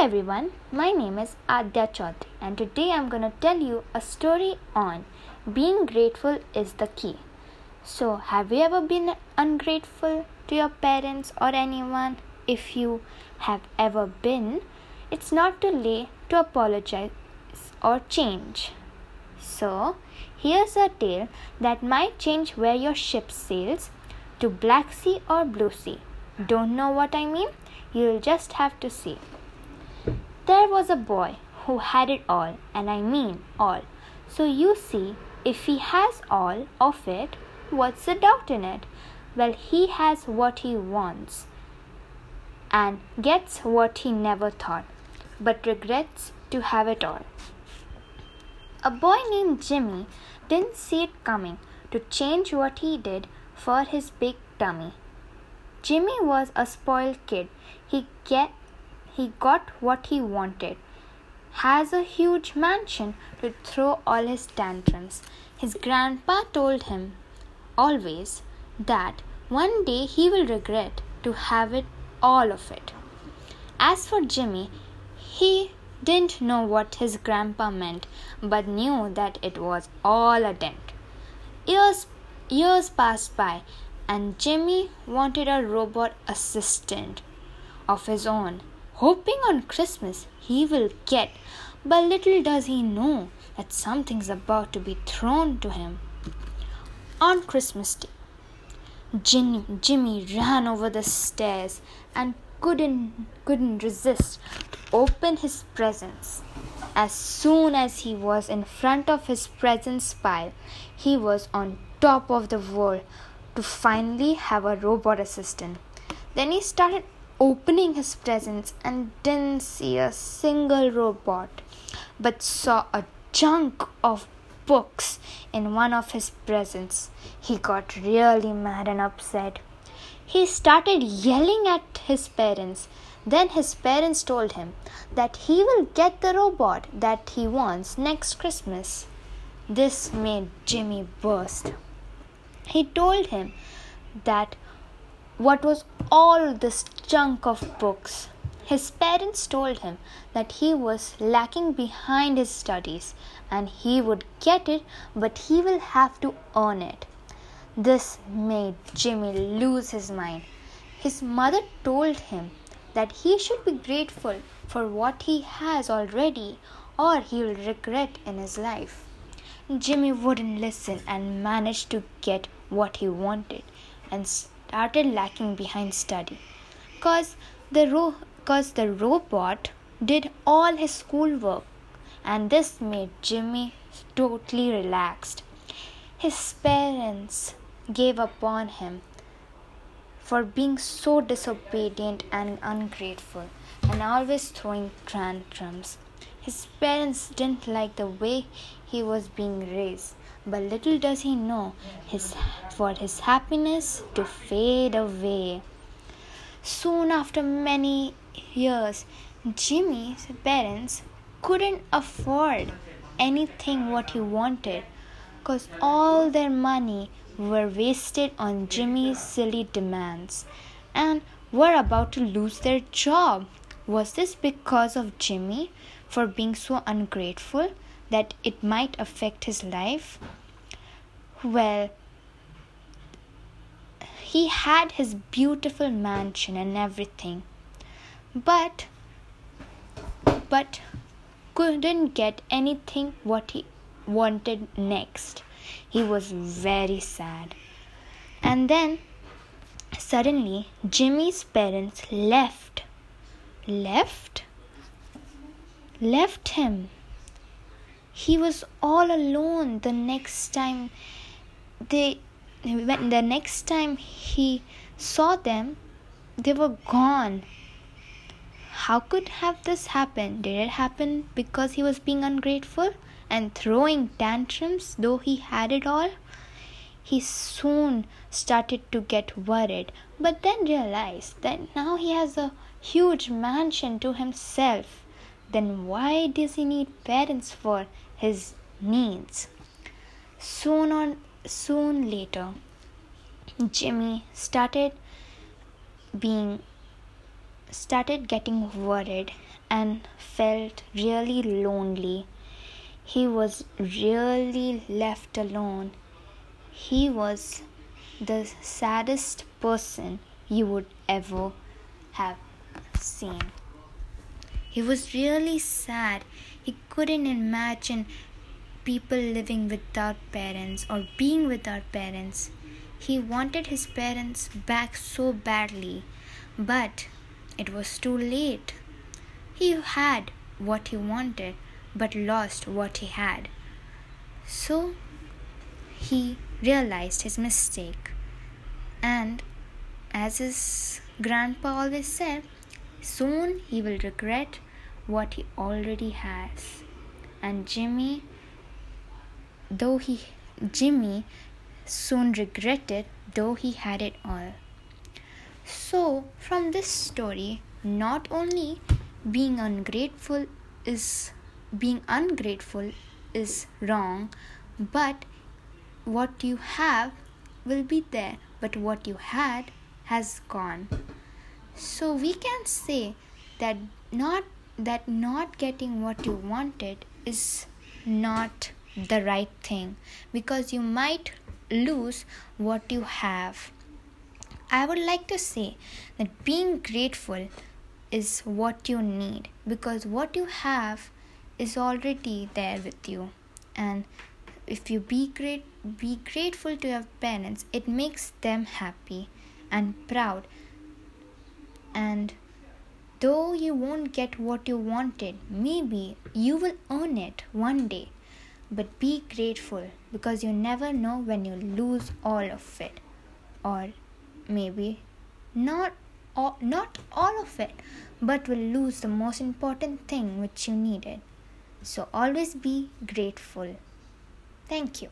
everyone, my name is Adya Chaudhary and today I'm going to tell you a story on being grateful is the key. So, have you ever been ungrateful to your parents or anyone? If you have ever been, it's not too late to apologize or change. So, here's a tale that might change where your ship sails to Black Sea or Blue Sea. Don't know what I mean? You'll just have to see. There was a boy who had it all, and I mean all. So you see, if he has all of it, what's the doubt in it? Well, he has what he wants and gets what he never thought, but regrets to have it all. A boy named Jimmy didn't see it coming to change what he did for his big tummy. Jimmy was a spoiled kid. He get he got what he wanted. Has a huge mansion to throw all his tantrums. His grandpa told him always that one day he will regret to have it all of it. As for Jimmy, he didn't know what his grandpa meant, but knew that it was all a dent. Years, years passed by, and Jimmy wanted a robot assistant of his own hoping on Christmas he will get, but little does he know that something's about to be thrown to him. On Christmas Day, Jimmy, Jimmy ran over the stairs and couldn't couldn't resist to open his presents. As soon as he was in front of his presents pile, he was on top of the world to finally have a robot assistant. Then he started opening his presents and didn't see a single robot, but saw a chunk of books in one of his presents. He got really mad and upset. He started yelling at his parents. Then his parents told him that he will get the robot that he wants next Christmas. This made Jimmy burst. He told him that what was all this chunk of books? His parents told him that he was lacking behind his studies and he would get it, but he will have to earn it. This made Jimmy lose his mind. His mother told him that he should be grateful for what he has already or he will regret in his life. Jimmy wouldn't listen and managed to get what he wanted and started lacking behind study cause the ro- cause the robot did all his schoolwork and this made Jimmy totally relaxed. His parents gave up on him for being so disobedient and ungrateful and always throwing tantrums. His parents didn't like the way he was being raised but little does he know his, for his happiness to fade away. Soon after many years, Jimmy's parents couldn't afford anything what he wanted because all their money were wasted on Jimmy's silly demands and were about to lose their job. Was this because of Jimmy for being so ungrateful that it might affect his life? Well, he had his beautiful mansion and everything, but but couldn't get anything what he wanted next. He was very sad. And then suddenly Jimmy's parents left. Left? Left him. He was all alone the next time they when the next time he saw them they were gone. How could have this happened? Did it happen because he was being ungrateful and throwing tantrums though he had it all? He soon started to get worried but then realized that now he has a huge mansion to himself then why does he need parents for his needs soon on soon later, Jimmy started being started getting worried and felt really lonely. He was really left alone. He was the saddest person you would ever have seen. He was really sad. He couldn't imagine people living without parents or being without parents. He wanted his parents back so badly, but it was too late. He had what he wanted, but lost what he had. So he realized his mistake. And as his grandpa always said, soon he will regret what he already has. And Jimmy though he Jimmy soon regretted though he had it all. So from this story, not only being ungrateful is being ungrateful is wrong, but what you have will be there, but what you had has gone. So we can say that not that not getting what you wanted is not the right thing because you might lose what you have. I would like to say that being grateful is what you need because what you have is already there with you and if you be great be grateful to your parents it makes them happy and proud and though you won't get what you wanted maybe you will earn it one day. But be grateful because you never know when you lose all of it. Or maybe not all, not all of it but will lose the most important thing which you needed. So always be grateful. Thank you